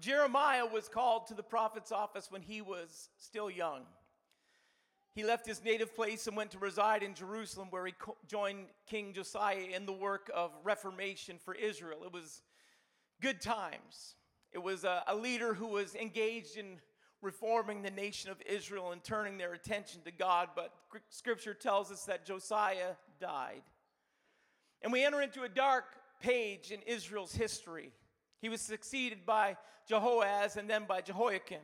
Jeremiah was called to the prophet's office when he was still young. He left his native place and went to reside in Jerusalem, where he co- joined King Josiah in the work of reformation for Israel. It was good times. It was a, a leader who was engaged in reforming the nation of Israel and turning their attention to God, but scripture tells us that Josiah died. And we enter into a dark page in Israel's history. He was succeeded by Jehoaz and then by Jehoiakim.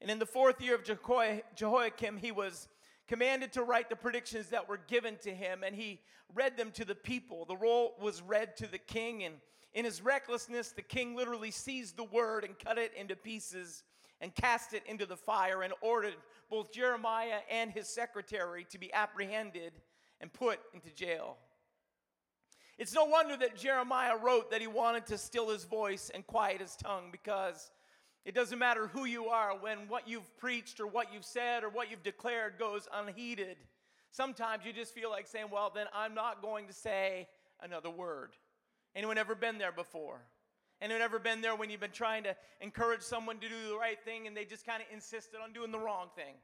And in the fourth year of Jehoiakim, he was commanded to write the predictions that were given to him, and he read them to the people. The roll was read to the king, and in his recklessness, the king literally seized the word and cut it into pieces and cast it into the fire and ordered both Jeremiah and his secretary to be apprehended and put into jail. It's no wonder that Jeremiah wrote that he wanted to still his voice and quiet his tongue because it doesn't matter who you are when what you've preached or what you've said or what you've declared goes unheeded. Sometimes you just feel like saying, Well, then I'm not going to say another word. Anyone ever been there before? Anyone ever been there when you've been trying to encourage someone to do the right thing and they just kind of insisted on doing the wrong thing?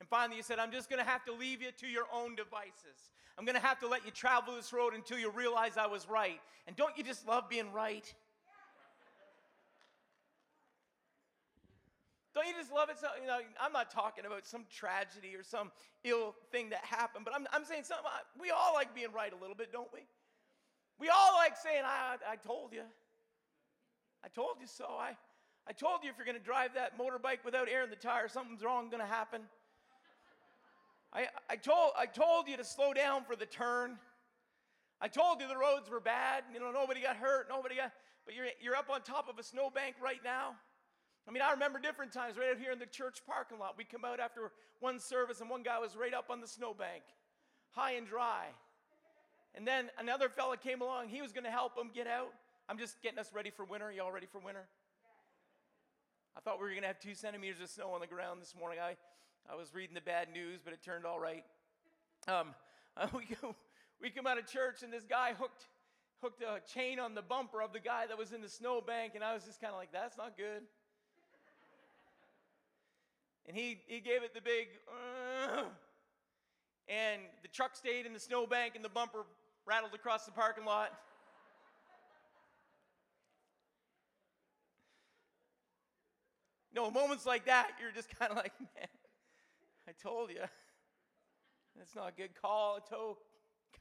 And finally, you said, I'm just going to have to leave you to your own devices. I'm going to have to let you travel this road until you realize I was right. And don't you just love being right? Don't you just love it? So, you know, I'm not talking about some tragedy or some ill thing that happened, but I'm, I'm saying something. we all like being right a little bit, don't we? We all like saying, I, I told you. I told you so. I, I told you if you're going to drive that motorbike without air in the tire, something's wrong going to happen. I, I, told, I told you to slow down for the turn. I told you the roads were bad. You know, nobody got hurt, nobody got, but you're, you're up on top of a snowbank right now. I mean, I remember different times right out here in the church parking lot. We come out after one service, and one guy was right up on the snowbank, high and dry. And then another fella came along. He was going to help him get out. I'm just getting us ready for winter. Y'all ready for winter? I thought we were going to have two centimeters of snow on the ground this morning. I, I was reading the bad news, but it turned all right. Um, uh, we, go, we come out of church, and this guy hooked, hooked a chain on the bumper of the guy that was in the snowbank, and I was just kind of like, that's not good. and he, he gave it the big, uh, and the truck stayed in the snowbank, and the bumper rattled across the parking lot. No, moments like that, you're just kind of like, man, I told you. That's not a good call, a tow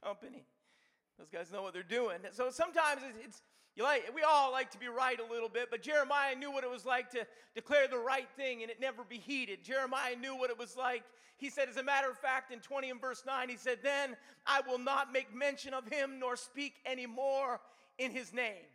company. Those guys know what they're doing. So sometimes it's, it's, you like we all like to be right a little bit, but Jeremiah knew what it was like to declare the right thing and it never be heeded. Jeremiah knew what it was like. He said, as a matter of fact, in 20 and verse 9, he said, Then I will not make mention of him nor speak anymore in his name.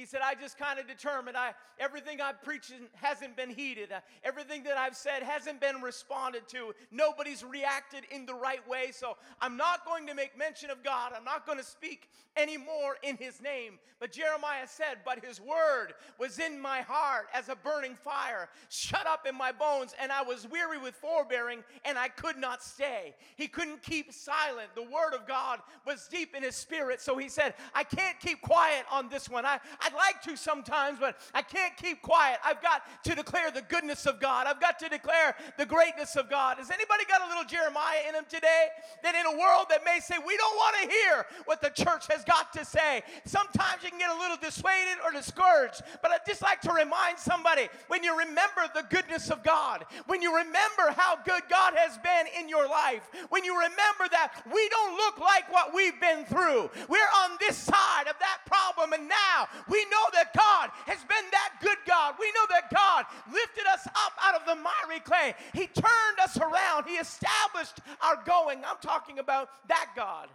He said, I just kind of determined I everything I'm preaching hasn't been heeded. Uh, everything that I've said hasn't been responded to. Nobody's reacted in the right way. So I'm not going to make mention of God. I'm not going to speak anymore in his name. But Jeremiah said, But his word was in my heart as a burning fire, shut up in my bones, and I was weary with forbearing, and I could not stay. He couldn't keep silent. The word of God was deep in his spirit. So he said, I can't keep quiet on this one. I I'd like to sometimes, but I can't keep quiet. I've got to declare the goodness of God. I've got to declare the greatness of God. Has anybody got a little Jeremiah in them today? That in a world that may say, we don't want to hear what the church has got to say, sometimes you can get a little dissuaded or discouraged. But I'd just like to remind somebody when you remember the goodness of God, when you remember how good God has been in your life, when you remember that we don't look like what we've been through, we're on this side of that problem, and now we know that God has been that good God. We know that God lifted us up out of the miry clay. He turned us around. He established our going. I'm talking about that God.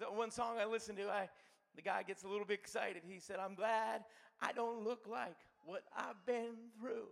That one song I listened to, I, the guy gets a little bit excited. He said, I'm glad I don't look like what I've been through.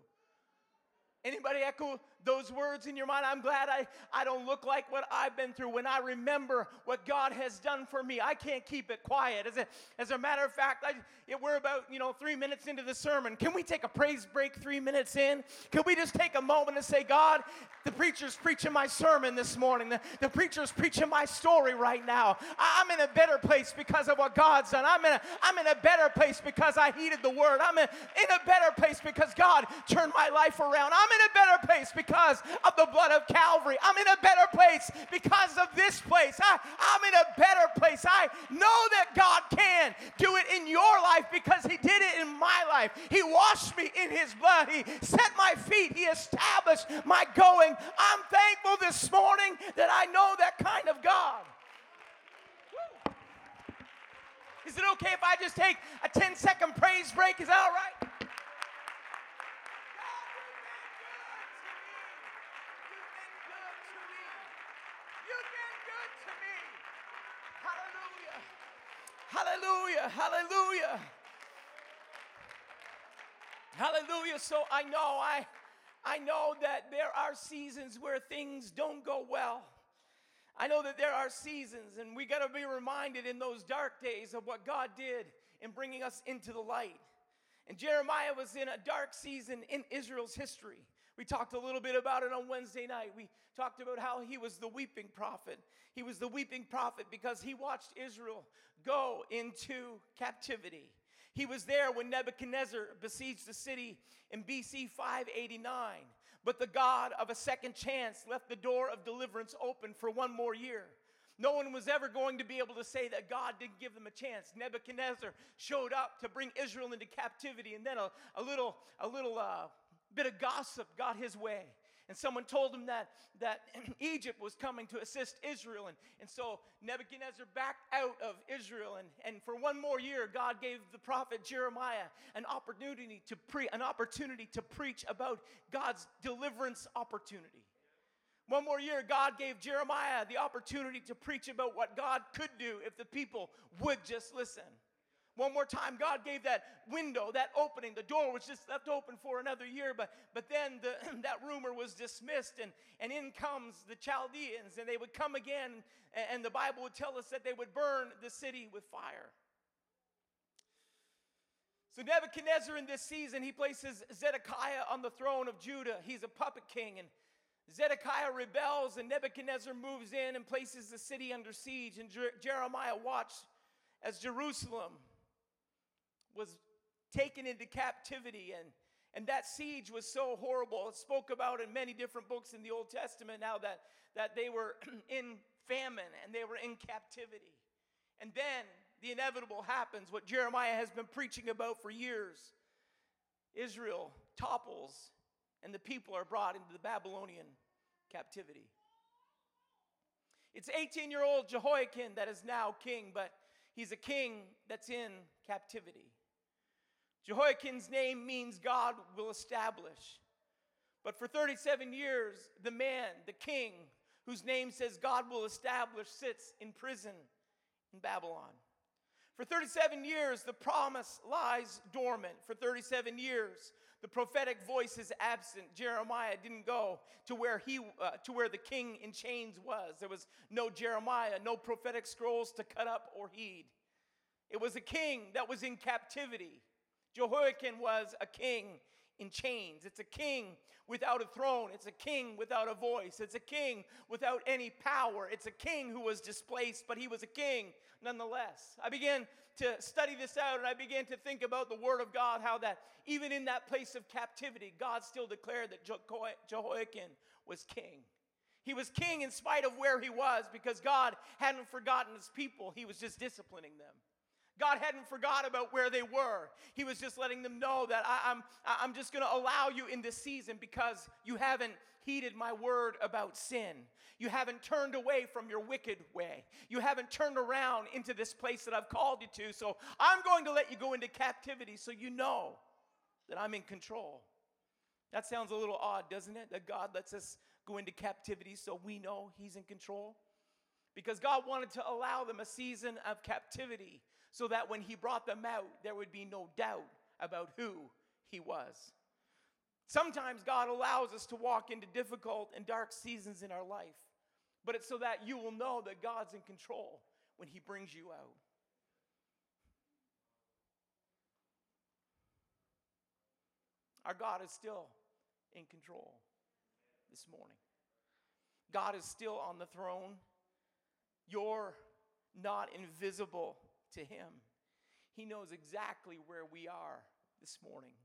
Anybody echo those words in your mind? I'm glad I, I don't look like what I've been through when I remember what God has done for me. I can't keep it quiet. As a, as a matter of fact, I, we're about, you know, three minutes into the sermon. Can we take a praise break three minutes in? Can we just take a moment and say, God, the preacher's preaching my sermon this morning. The, the preacher's preaching my story right now. I'm in a better place because of what God's done. I'm in a, I'm in a better place because I heeded the word. I'm in, in a better place because God turned my life around. I'm in a better place because of the blood of Calvary. I'm in a better place because of this place. I, I'm in a better place. I know that God can do it in your life because He did it in my life. He washed me in His blood. He set my feet. He established my going. I'm thankful this morning that I know that kind of God. Is it okay if I just take a 10 second praise break? Is that all right? Hallelujah. Hallelujah. Hallelujah. So I know I I know that there are seasons where things don't go well. I know that there are seasons and we got to be reminded in those dark days of what God did in bringing us into the light. And Jeremiah was in a dark season in Israel's history. We talked a little bit about it on Wednesday night. We talked about how he was the weeping prophet. He was the weeping prophet because he watched Israel go into captivity. He was there when Nebuchadnezzar besieged the city in BC 589. But the God of a second chance left the door of deliverance open for one more year. No one was ever going to be able to say that God didn't give them a chance. Nebuchadnezzar showed up to bring Israel into captivity, and then a, a little, a little uh, bit of gossip got his way and someone told him that, that Egypt was coming to assist Israel. And, and so Nebuchadnezzar backed out of Israel. And, and for one more year, God gave the prophet Jeremiah an opportunity to, pre, an opportunity to preach about God's deliverance opportunity. One more year, God gave Jeremiah the opportunity to preach about what God could do if the people would just listen. One more time, God gave that window, that opening. The door was just left open for another year, but, but then the, that rumor was dismissed, and, and in comes the Chaldeans, and they would come again, and, and the Bible would tell us that they would burn the city with fire. So Nebuchadnezzar in this season, he places Zedekiah on the throne of Judah. He's a puppet king, and Zedekiah rebels, and Nebuchadnezzar moves in and places the city under siege. And Jeremiah watched as Jerusalem was taken into captivity and and that siege was so horrible. It spoke about in many different books in the Old Testament now that, that they were in famine and they were in captivity. And then the inevitable happens, what Jeremiah has been preaching about for years. Israel topples and the people are brought into the Babylonian captivity. It's 18 year old Jehoiakim that is now king, but he's a king that's in captivity. Jehoiakim's name means God will establish. But for 37 years, the man, the king, whose name says God will establish, sits in prison in Babylon. For 37 years, the promise lies dormant. For 37 years, the prophetic voice is absent. Jeremiah didn't go to where he uh, to where the king in chains was. There was no Jeremiah, no prophetic scrolls to cut up or heed. It was a king that was in captivity. Jehoiakim was a king in chains. It's a king without a throne. It's a king without a voice. It's a king without any power. It's a king who was displaced, but he was a king nonetheless. I began to study this out and I began to think about the word of God, how that even in that place of captivity, God still declared that Jehoiakim was king. He was king in spite of where he was because God hadn't forgotten his people, he was just disciplining them. God hadn't forgot about where they were. He was just letting them know that I, am I'm, I'm just going to allow you in this season because you haven't heeded my word about sin. You haven't turned away from your wicked way. You haven't turned around into this place that I've called you to. So I'm going to let you go into captivity so you know that I'm in control. That sounds a little odd, doesn't it? That God lets us go into captivity so we know He's in control. Because God wanted to allow them a season of captivity so that when he brought them out, there would be no doubt about who he was. Sometimes God allows us to walk into difficult and dark seasons in our life, but it's so that you will know that God's in control when He brings you out. Our God is still in control this morning. God is still on the throne. You're not invisible to Him. He knows exactly where we are this morning.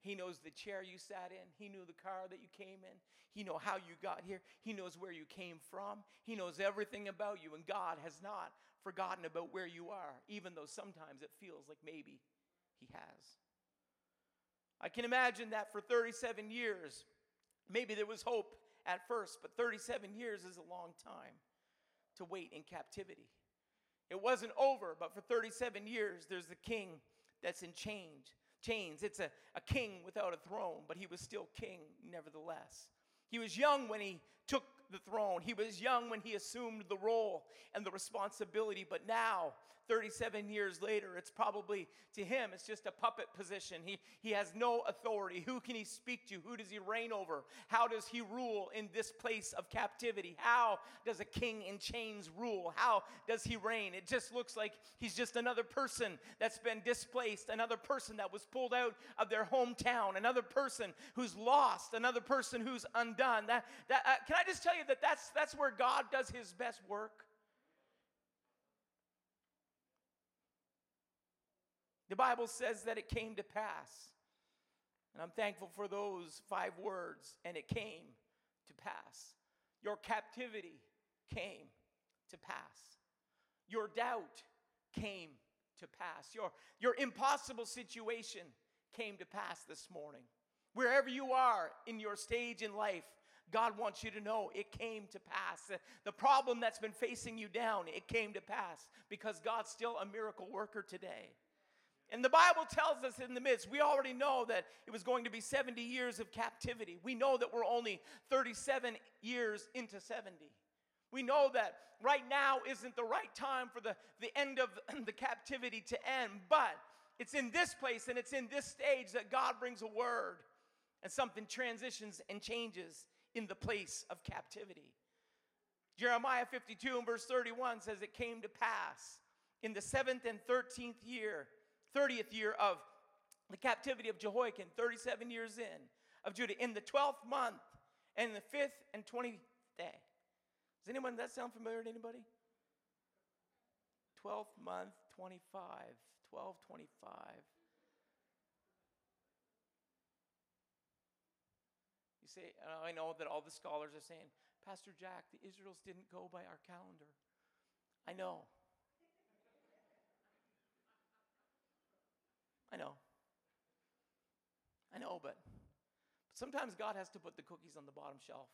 He knows the chair you sat in. He knew the car that you came in. He knows how you got here. He knows where you came from. He knows everything about you. And God has not forgotten about where you are, even though sometimes it feels like maybe He has. I can imagine that for 37 years, maybe there was hope at first, but 37 years is a long time to wait in captivity. It wasn't over, but for 37 years, there's the king that's in chains. Chains. It's a, a king without a throne, but he was still king nevertheless. He was young when he took the throne. He was young when he assumed the role and the responsibility, but now 37 years later, it's probably to him, it's just a puppet position. He, he has no authority. Who can he speak to? Who does he reign over? How does he rule in this place of captivity? How does a king in chains rule? How does he reign? It just looks like he's just another person that's been displaced, another person that was pulled out of their hometown, another person who's lost, another person who's undone. That, that, uh, can I just tell you that that's, that's where God does his best work? The Bible says that it came to pass. And I'm thankful for those five words, and it came to pass. Your captivity came to pass. Your doubt came to pass. Your, your impossible situation came to pass this morning. Wherever you are in your stage in life, God wants you to know it came to pass. The problem that's been facing you down, it came to pass because God's still a miracle worker today. And the Bible tells us in the midst, we already know that it was going to be 70 years of captivity. We know that we're only 37 years into 70. We know that right now isn't the right time for the, the end of the captivity to end, but it's in this place and it's in this stage that God brings a word and something transitions and changes in the place of captivity. Jeremiah 52 and verse 31 says, It came to pass in the seventh and 13th year 30th year of the captivity of Jehoiakim, 37 years in, of Judah, in the 12th month, and the 5th and 20th day. Does anyone, that sound familiar to anybody? 12th month, 25, 12, 25. You say, I know that all the scholars are saying, Pastor Jack, the Israels didn't go by our calendar. I know. I know. I know, but, but sometimes God has to put the cookies on the bottom shelf.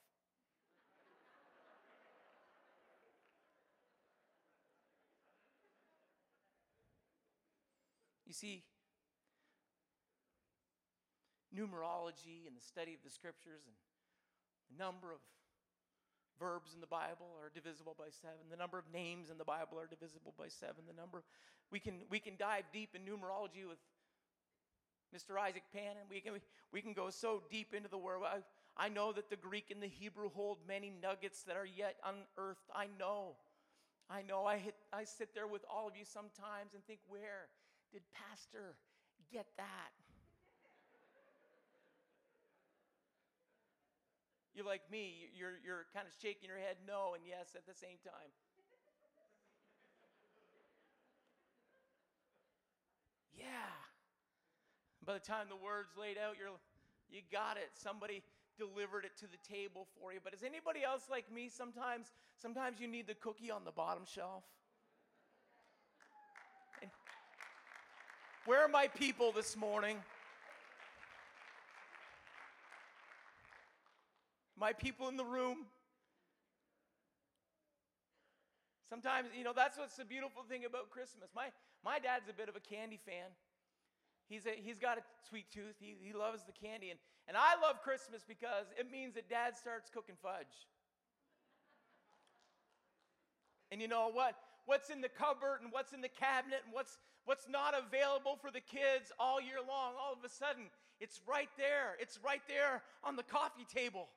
You see, numerology and the study of the scriptures and the number of verbs in the Bible are divisible by seven. The number of names in the Bible are divisible by seven. The number we can we can dive deep in numerology with Mr. Isaac Pannon. We can, we can go so deep into the word. I, I know that the Greek and the Hebrew hold many nuggets that are yet unearthed. I know. I know. I, hit, I sit there with all of you sometimes and think, where did Pastor get that? You're like me, you're, you're kind of shaking your head no and yes at the same time. yeah. By the time the word's laid out, you're, you got it. Somebody delivered it to the table for you. But is anybody else like me? Sometimes, sometimes you need the cookie on the bottom shelf. Where are my people this morning? My people in the room. Sometimes, you know, that's what's the beautiful thing about Christmas. My, my dad's a bit of a candy fan. He's, a, he's got a sweet tooth. He, he loves the candy. And, and I love Christmas because it means that dad starts cooking fudge. and you know what? What's in the cupboard and what's in the cabinet and what's, what's not available for the kids all year long, all of a sudden, it's right there. It's right there on the coffee table.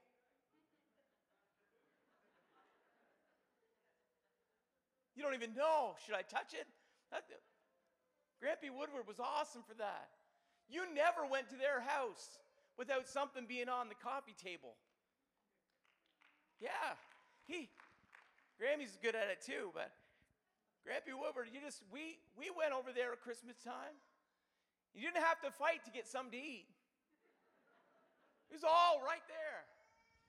You don't even know. Should I touch it? Grampy Woodward was awesome for that. You never went to their house without something being on the coffee table. Yeah, he, Grammy's good at it too, but Grampy Woodward, you just, we, we went over there at Christmas time. You didn't have to fight to get something to eat. It was all right there.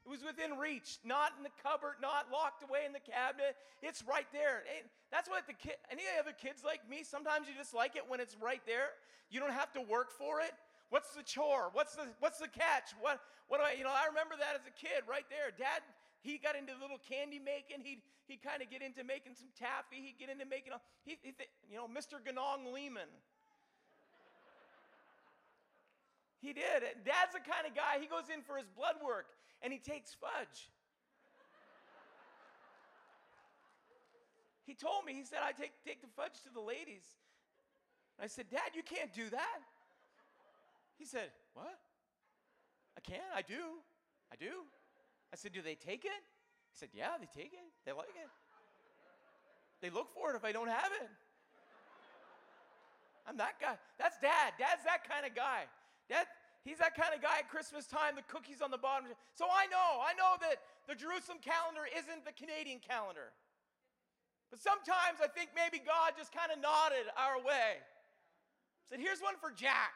It was within reach, not in the cupboard, not locked away in the cabinet. It's right there. That's what the kid, any other kids like me, sometimes you just like it when it's right there. You don't have to work for it. What's the chore? What's the what's the catch? What what do I, you know, I remember that as a kid right there. Dad, he got into little candy making. He'd he'd kind of get into making some taffy. He'd get into making, a, he, he you know, Mr. Ganong Lehman. He did. Dad's the kind of guy, he goes in for his blood work and he takes fudge. he told me, he said, I take, take the fudge to the ladies. I said, Dad, you can't do that. He said, What? I can, I do. I do. I said, Do they take it? He said, Yeah, they take it. They like it. They look for it if I don't have it. I'm that guy. That's dad. Dad's that kind of guy. Dad, He's that kind of guy at Christmas time, the cookies on the bottom. So I know, I know that the Jerusalem calendar isn't the Canadian calendar. But sometimes I think maybe God just kind of nodded our way. Said, here's one for Jack.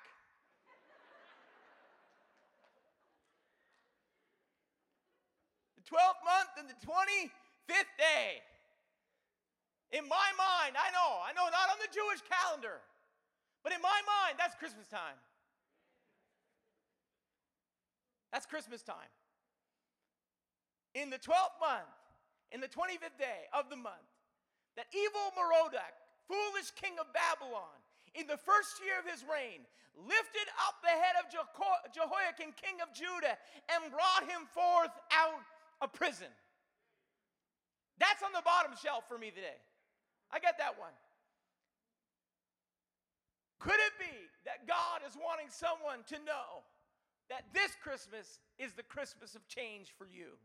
the 12th month and the 25th day. In my mind, I know, I know, not on the Jewish calendar, but in my mind, that's Christmas time. That's Christmas time. In the 12th month, in the 25th day of the month, that evil Merodach, foolish king of Babylon, in the first year of his reign, lifted up the head of Jehoiakim, king of Judah, and brought him forth out of prison. That's on the bottom shelf for me today. I got that one. Could it be that God is wanting someone to know that this Christmas is the Christmas of change for you.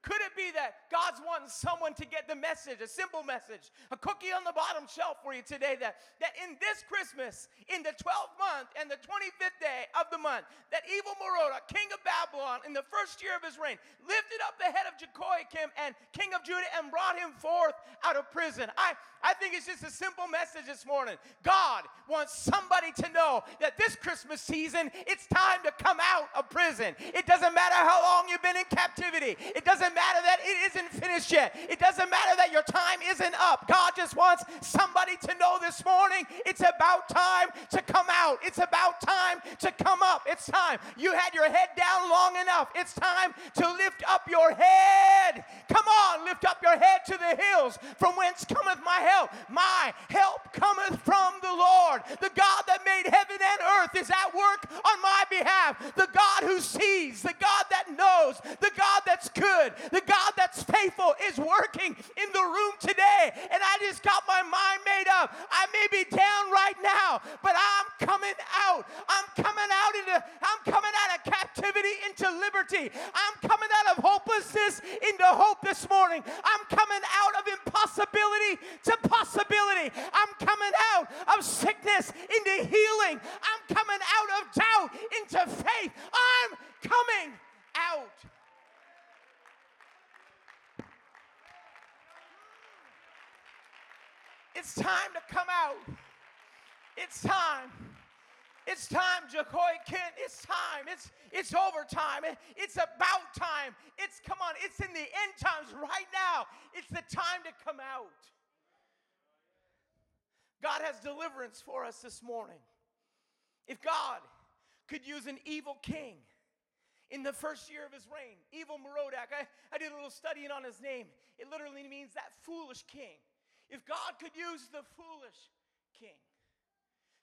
Could it be that God's wanting someone to get the message, a simple message, a cookie on the bottom shelf for you today that, that in this Christmas, in the 12th month and the 25th day of the month, that evil Merodach, king of Babylon, in the first year of his reign, lifted up the head of Jehoiakim and king of Judah and brought him forth out of prison. I, I think it's just a simple message this morning. God wants somebody to know that this Christmas season, it's time to come out of prison. It doesn't matter how long you've been in captivity. It doesn't doesn't matter that it isn't finished yet. It doesn't matter that your time isn't up. God just wants somebody to know this morning it's about time to come out. It's about time to come up. It's time. You had your head down long enough. It's time to lift up your head. Come on, lift up your head to the hills from whence cometh my help. My help cometh from the Lord. The God that made heaven and earth is at work on my behalf. The God who sees, the God that knows, the God that's good, the God that's faithful is working in the room today. And I just got my mind made up. I may be down right now, but I'm coming out. I'm coming out into, I'm coming out of captivity into liberty. I'm coming out of hopelessness into hope this morning. I'm coming out of impossibility to possibility. I'm coming out of sickness into healing. I'm coming out of doubt into faith. I'm coming out. It's time to come out. It's time. It's time, Jehoiakim. It's time. It's it's overtime. It's about time. It's come on. It's in the end times right now. It's the time to come out. God has deliverance for us this morning. If God could use an evil king in the first year of his reign, evil Merodach, I, I did a little studying on his name. It literally means that foolish king. If God could use the foolish king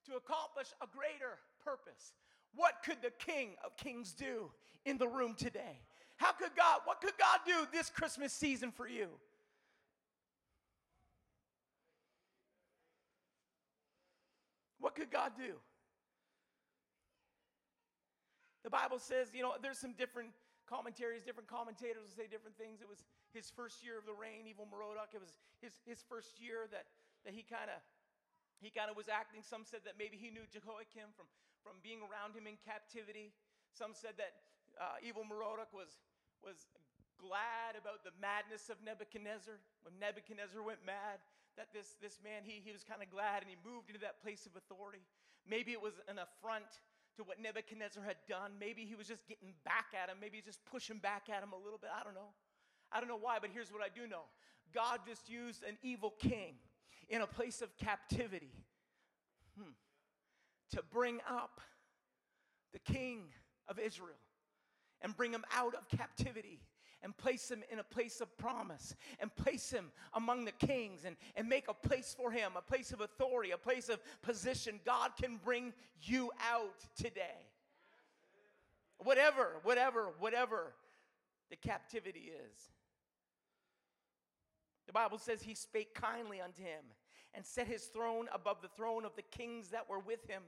to accomplish a greater purpose, what could the King of Kings do in the room today? How could God, what could God do this Christmas season for you? What could God do? The Bible says, you know, there's some different commentaries, different commentators will say different things. It was his first year of the reign, evil Merodach. It was his, his first year that, that he kind of he kind of was acting. Some said that maybe he knew Jehoiakim from, from being around him in captivity. Some said that uh, evil Merodach was, was glad about the madness of Nebuchadnezzar. When Nebuchadnezzar went mad, that this, this man, he, he was kind of glad and he moved into that place of authority. Maybe it was an affront to what Nebuchadnezzar had done. Maybe he was just getting back at him. Maybe just pushing back at him a little bit. I don't know. I don't know why, but here's what I do know God just used an evil king in a place of captivity hmm, to bring up the king of Israel and bring him out of captivity and place him in a place of promise and place him among the kings and, and make a place for him, a place of authority, a place of position. God can bring you out today. Whatever, whatever, whatever the captivity is. The Bible says he spake kindly unto him and set his throne above the throne of the kings that were with him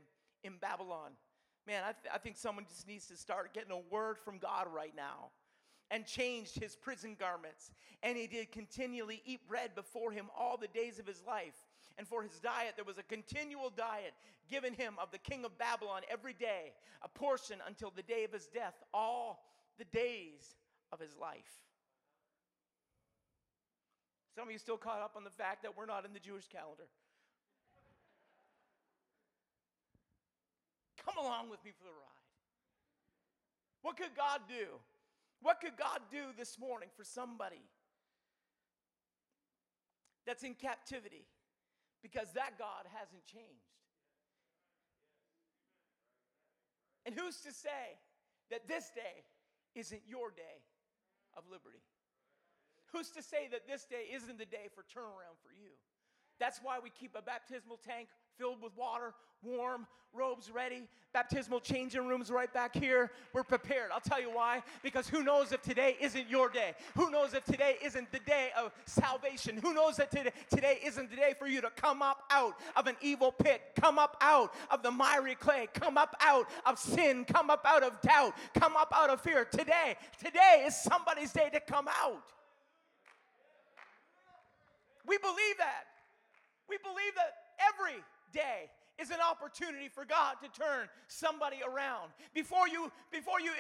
in Babylon. Man, I, th- I think someone just needs to start getting a word from God right now and changed his prison garments. And he did continually eat bread before him all the days of his life. And for his diet, there was a continual diet given him of the king of Babylon every day, a portion until the day of his death, all the days of his life. Some of you still caught up on the fact that we're not in the Jewish calendar. Come along with me for the ride. What could God do? What could God do this morning for somebody that's in captivity? Because that God hasn't changed. And who's to say that this day isn't your day of liberty? Who's to say that this day isn't the day for turnaround for you? That's why we keep a baptismal tank filled with water, warm, robes ready, baptismal changing rooms right back here. We're prepared. I'll tell you why. Because who knows if today isn't your day? Who knows if today isn't the day of salvation? Who knows that today, today isn't the day for you to come up out of an evil pit, come up out of the miry clay, come up out of sin, come up out of doubt, come up out of fear. Today, today is somebody's day to come out. We believe that. We believe that every day is an opportunity for God to turn somebody around. Before you, before you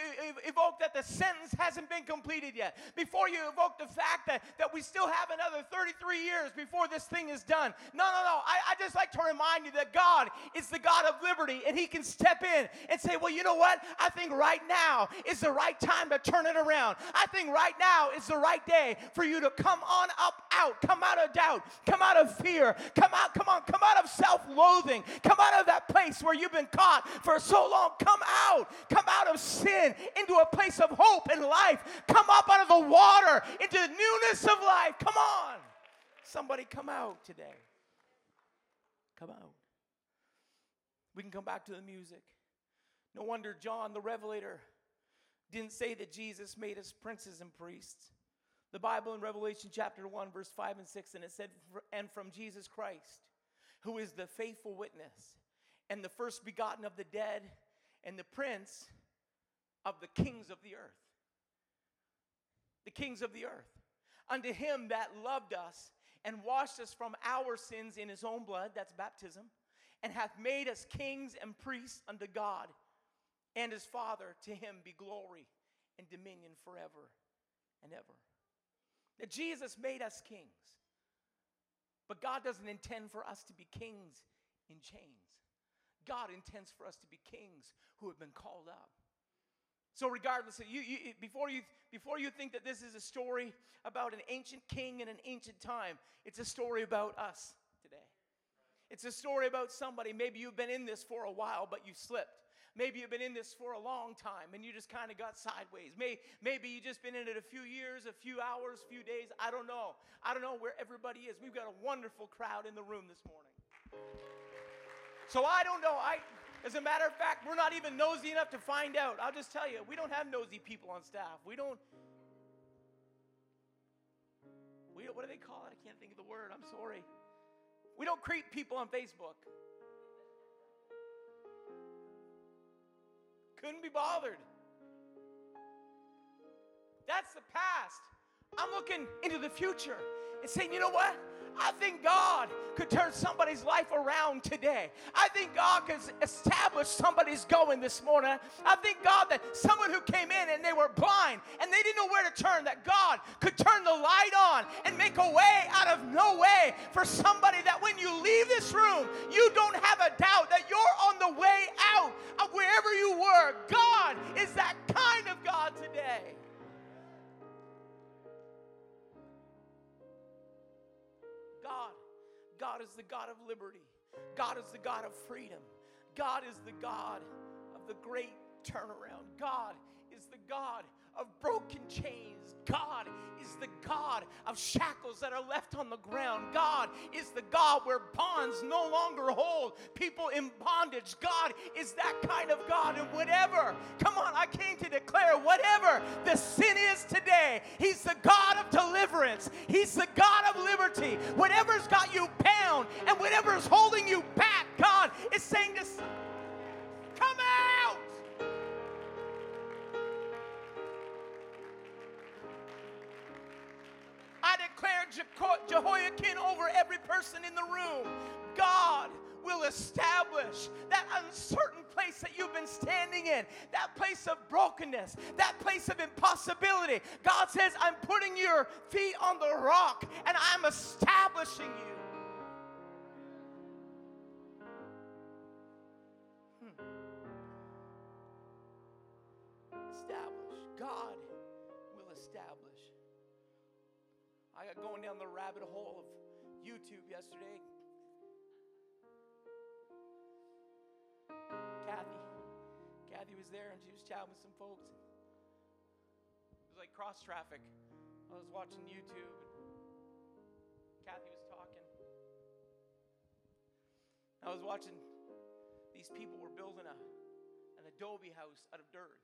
evoke that the sentence hasn't been completed yet, before you evoke the fact that, that we still have another 33 years before this thing is done. No, no, no. I, I just like to remind you that God is the God of liberty and He can step in and say, Well, you know what? I think right now is the right time to turn it around. I think right now is the right day for you to come on up out, come out of doubt, come out of fear, come out, come on, come out of self loathing Come out of that place where you've been caught for so long. Come out. Come out of sin into a place of hope and life. Come up out of the water into the newness of life. Come on. Somebody come out today. Come out. We can come back to the music. No wonder John the Revelator didn't say that Jesus made us princes and priests. The Bible in Revelation chapter 1, verse 5 and 6, and it said, And from Jesus Christ, who is the faithful witness and the first begotten of the dead and the prince of the kings of the earth. The kings of the earth. Unto him that loved us and washed us from our sins in his own blood, that's baptism, and hath made us kings and priests unto God and his Father, to him be glory and dominion forever and ever. That Jesus made us kings. But God doesn't intend for us to be kings in chains. God intends for us to be kings who have been called up. So, regardless of you, you, before you before you think that this is a story about an ancient king in an ancient time, it's a story about us today. It's a story about somebody. Maybe you've been in this for a while, but you slipped. Maybe you've been in this for a long time and you just kind of got sideways. Maybe, maybe you just been in it a few years, a few hours, a few days. I don't know. I don't know where everybody is. We've got a wonderful crowd in the room this morning. So I don't know. I, as a matter of fact, we're not even nosy enough to find out. I'll just tell you, we don't have nosy people on staff. We don't. We what do they call it? I can't think of the word. I'm sorry. We don't creep people on Facebook. Couldn't be bothered. That's the past. I'm looking into the future and saying, you know what? I think God could turn somebody's life around today. I think God could establish somebody's going this morning. I think God that someone who came in and they were blind and they didn't know where to turn, that God could turn the light on and make a way out of no way for somebody that when you leave this room, you don't have a doubt that you're on the way out of wherever you were. God is that kind of God today. God. God is the God of liberty. God is the God of freedom. God is the God of the great turnaround. God is the God of broken chains. God is the God of shackles that are left on the ground. God is the God where bonds no longer hold people in bondage. God is that kind of God. And whatever, come on, I came to declare whatever the sin is today, He's the God of deliverance. He's the declare Jehoiakim over every person in the room. God will establish that uncertain place that you've been standing in, that place of brokenness, that place of impossibility. God says, I'm putting your feet on the rock and I'm establishing you. Hmm. Establish. God going down the rabbit hole of YouTube yesterday. Kathy, Kathy was there and she was chatting with some folks. It was like cross traffic. I was watching YouTube and Kathy was talking. I was watching these people were building a, an adobe house out of dirt.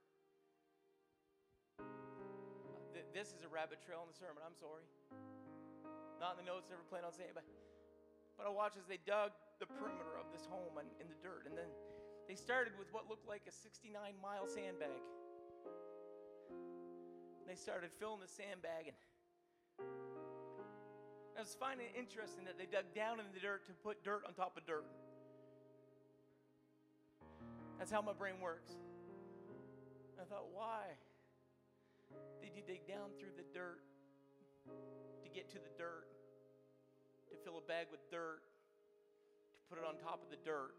Uh, this is a rabbit trail in the sermon. I'm sorry. Not in the notes, never planned on saying it, but, but I watched as they dug the perimeter of this home in, in the dirt. And then they started with what looked like a 69 mile sandbag. They started filling the sandbag. And I was finding it interesting that they dug down in the dirt to put dirt on top of dirt. That's how my brain works. I thought, why? Did you dig down through the dirt get to the dirt, to fill a bag with dirt, to put it on top of the dirt,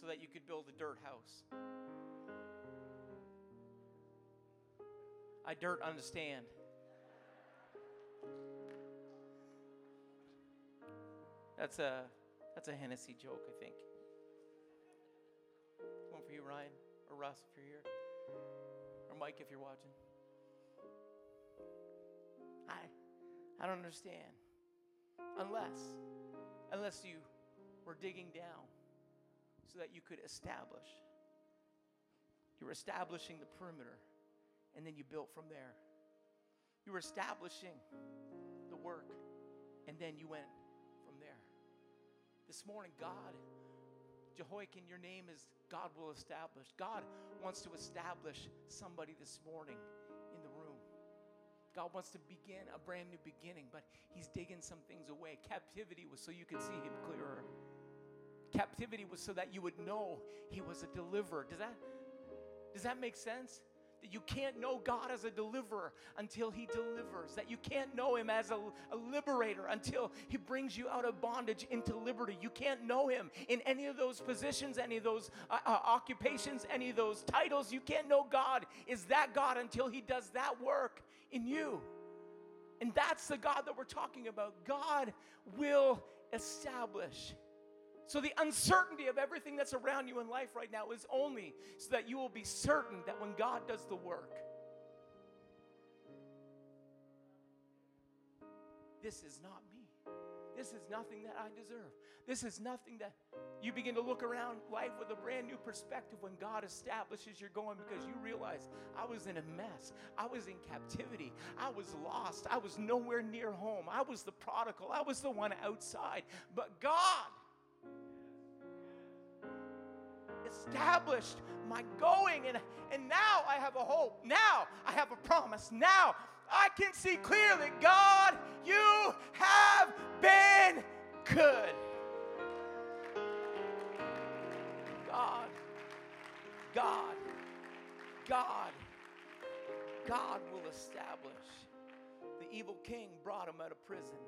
so that you could build a dirt house? I dirt understand. That's a that's a Hennessy joke, I think. One for you, Ryan, or Russ, if you're here or Mike if you're watching. I I don't understand. Unless unless you were digging down so that you could establish. You were establishing the perimeter and then you built from there. You were establishing the work and then you went from there. This morning, God Jehoiakim, your name is God will establish. God wants to establish somebody this morning. God wants to begin a brand new beginning, but He's digging some things away. Captivity was so you could see Him clearer. Captivity was so that you would know He was a deliverer. Does that, does that make sense? That you can't know God as a deliverer until He delivers. That you can't know Him as a, a, liberator until He brings you out of bondage into liberty. You can't know Him in any of those positions, any of those uh, uh, occupations, any of those titles. You can't know God is that God until He does that work in you. And that's the God that we're talking about. God will establish. So, the uncertainty of everything that's around you in life right now is only so that you will be certain that when God does the work, this is not me. This is nothing that I deserve. This is nothing that you begin to look around life with a brand new perspective when God establishes you're going because you realize I was in a mess. I was in captivity. I was lost. I was nowhere near home. I was the prodigal. I was the one outside. But God, established my going, and, and now I have a hope. Now I have a promise. Now I can see clearly God, you have been good. God, God, God, God will establish. The evil king brought him out of prison.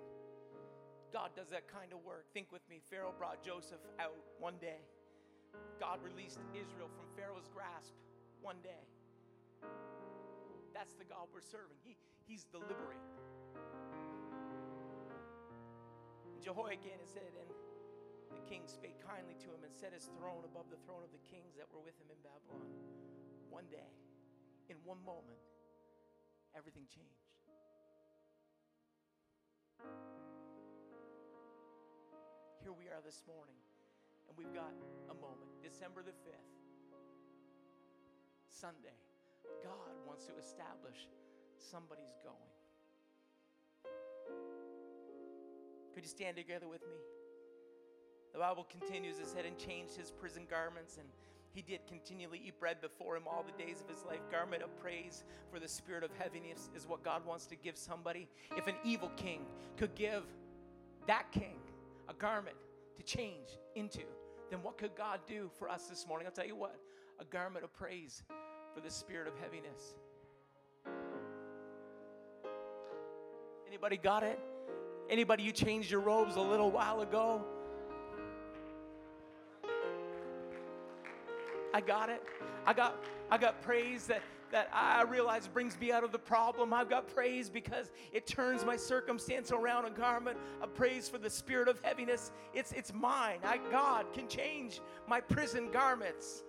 God does that kind of work. Think with me. Pharaoh brought Joseph out one day. God released Israel from Pharaoh's grasp one day. That's the God we're serving. He, he's the liberator. Jehoiakim it said, and the king spake kindly to him and set his throne above the throne of the kings that were with him in Babylon. One day, in one moment, everything changed. Here we are this morning, and we've got a moment, December the 5th, Sunday. God wants to establish somebody's going. Could you stand together with me? The Bible continues, it said, and changed his prison garments, and he did continually eat bread before him all the days of his life. Garment of praise for the spirit of heaviness is what God wants to give somebody. If an evil king could give that king a garment to change into, then what could God do for us this morning? I'll tell you what a garment of praise for the spirit of heaviness. Anybody got it? Anybody, you changed your robes a little while ago? I got it. I got I got praise that that I realize brings me out of the problem. I've got praise because it turns my circumstance around a garment. A praise for the spirit of heaviness. It's it's mine. I God can change my prison garments.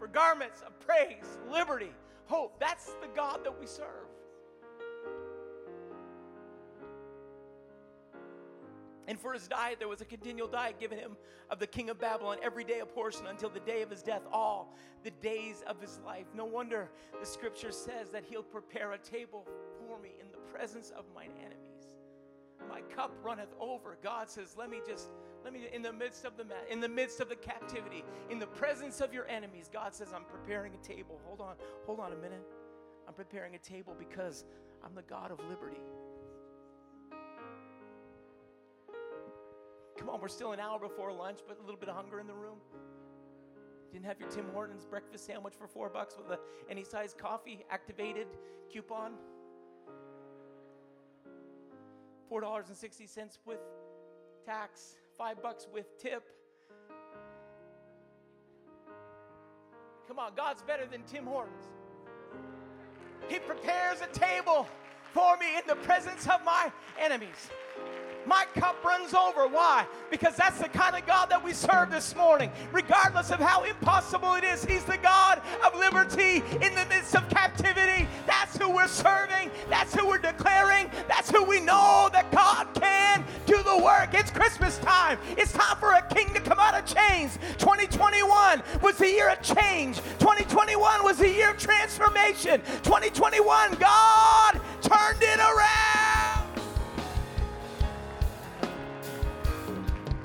For garments of praise, liberty, hope. That's the God that we serve. And for his diet, there was a continual diet given him of the king of Babylon, every day a portion until the day of his death, all the days of his life. No wonder the scripture says that he'll prepare a table for me in the presence of mine enemies. My cup runneth over. God says, Let me just, let me, in the midst of the, in the midst of the captivity, in the presence of your enemies, God says, I'm preparing a table. Hold on, hold on a minute. I'm preparing a table because I'm the God of liberty. Come on, we're still an hour before lunch, but a little bit of hunger in the room. Didn't have your Tim Hortons breakfast sandwich for four bucks with a any size coffee activated coupon. Four dollars and sixty cents with tax, five bucks with tip. Come on, God's better than Tim Hortons. He prepares a table for me in the presence of my enemies. My cup runs over. Why? Because that's the kind of God that we serve this morning. Regardless of how impossible it is, He's the God of liberty in the midst of captivity. That's who we're serving. That's who we're declaring. That's who we know that God do the work. It's Christmas time. It's time for a king to come out of chains. 2021 was the year of change. 2021 was the year of transformation. 2021, God turned it around.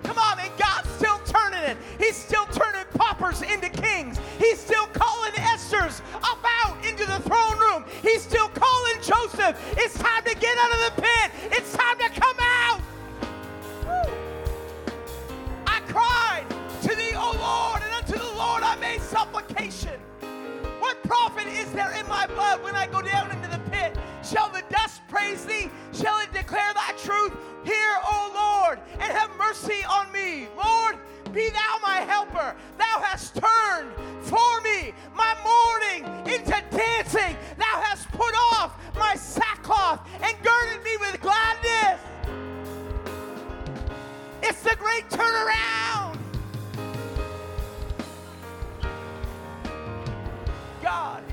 Come on, man. God's still turning it. He's still turning paupers into kings. He's still calling Esther's up out into the throne room. He's still calling Joseph. It's time to get out of the pit. It's time to come out. Cried to thee, O Lord, and unto the Lord I made supplication. What profit is there in my blood when I go down into the pit? Shall the dust praise thee? Shall it declare thy truth? Hear, O Lord, and have mercy on me. Lord, be thou my helper. Thou hast turned for me my mourning into dancing. Thou hast put off my sackcloth and girded me with gladness. It's the great turnaround. God,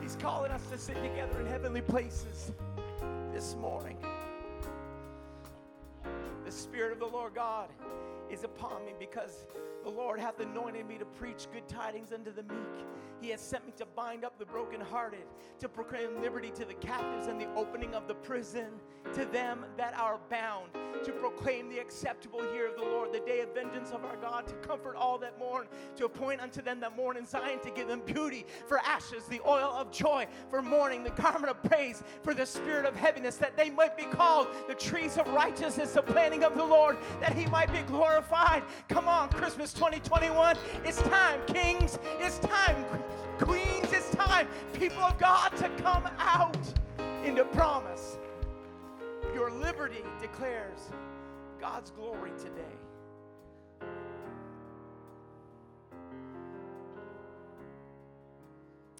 He's calling us to sit together in heavenly places this morning. The Spirit of the Lord God is upon me because the Lord hath anointed me to preach good tidings unto the meek. He has sent me to bind up the brokenhearted, to proclaim liberty to the captives and the opening of the prison to them that are bound, to proclaim the acceptable year of the Lord, the the day of vengeance of our God, to comfort all that mourn, to appoint unto them that mourn in Zion, to give them beauty for ashes, the oil of joy for mourning, the garment of praise for the spirit of heaviness, that they might be called the trees of righteousness, the planting of the Lord, that he might be glorified. Come on, Christmas 2021. It's time, kings. It's time, queens. It's time, people of God, to come out into promise. Your liberty declares God's glory today.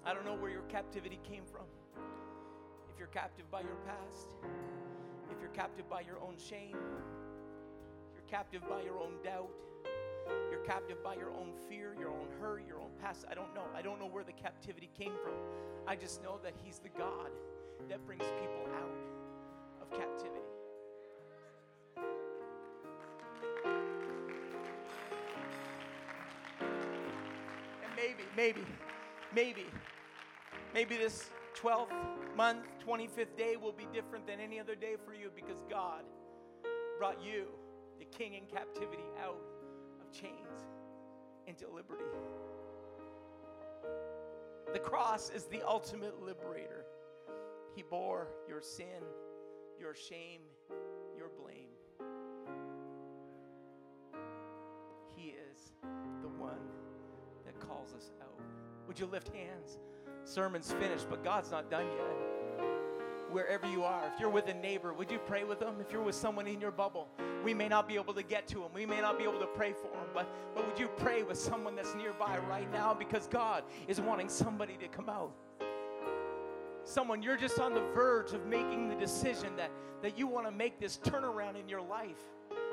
I don't know where your captivity came from. If you're captive by your past, if you're captive by your own shame, if you're captive by your own doubt, you're captive by your own fear, your own hurt, your own past. I don't know. I don't know where the captivity came from. I just know that He's the God that brings people out of captivity. And maybe, maybe, maybe, maybe this 12th month, 25th day will be different than any other day for you because God brought you, the king in captivity, out chains into liberty. The cross is the ultimate liberator. He bore your sin, your shame, your blame. He is the one that calls us out. Would you lift hands? Sermon's finished, but God's not done yet. Wherever you are, if you're with a neighbor, would you pray with them? If you're with someone in your bubble, we may not be able to get to them. We may not be able to pray for them, but, but would you pray with someone that's nearby right now? Because God is wanting somebody to come out someone you're just on the verge of making the decision that, that you want to make this turnaround in your life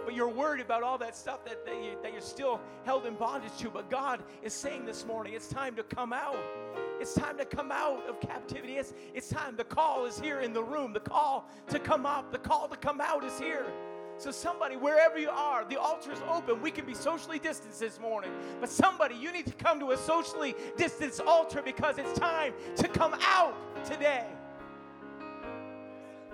but you're worried about all that stuff that, that, you, that you're still held in bondage to but god is saying this morning it's time to come out it's time to come out of captivity it's, it's time the call is here in the room the call to come up the call to come out is here so, somebody, wherever you are, the altar is open. We can be socially distanced this morning. But somebody, you need to come to a socially distanced altar because it's time to come out today.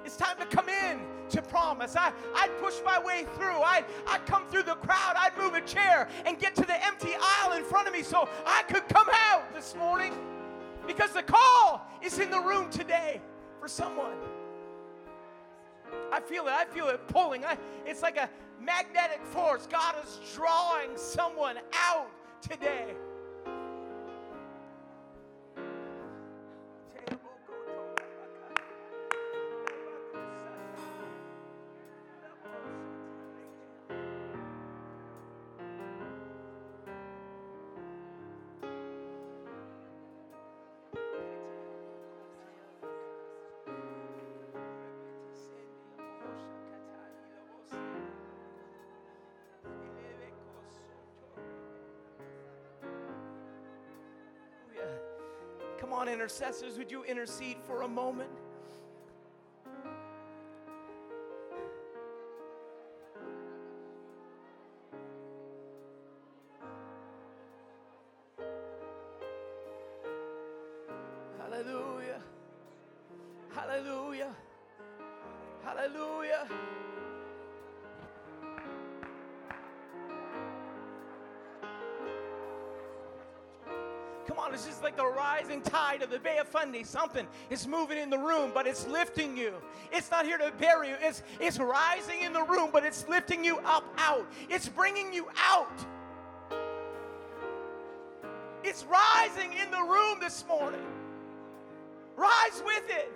It's time to come in to promise. I, I'd push my way through. I'd, I'd come through the crowd. I'd move a chair and get to the empty aisle in front of me so I could come out this morning because the call is in the room today for someone. I feel it. I feel it pulling. I, it's like a magnetic force. God is drawing someone out today. Intercessors, would you intercede for a moment? Tide of the Bay of Fundy. Something is moving in the room, but it's lifting you. It's not here to bury you. It's, it's rising in the room, but it's lifting you up out. It's bringing you out. It's rising in the room this morning. Rise with it.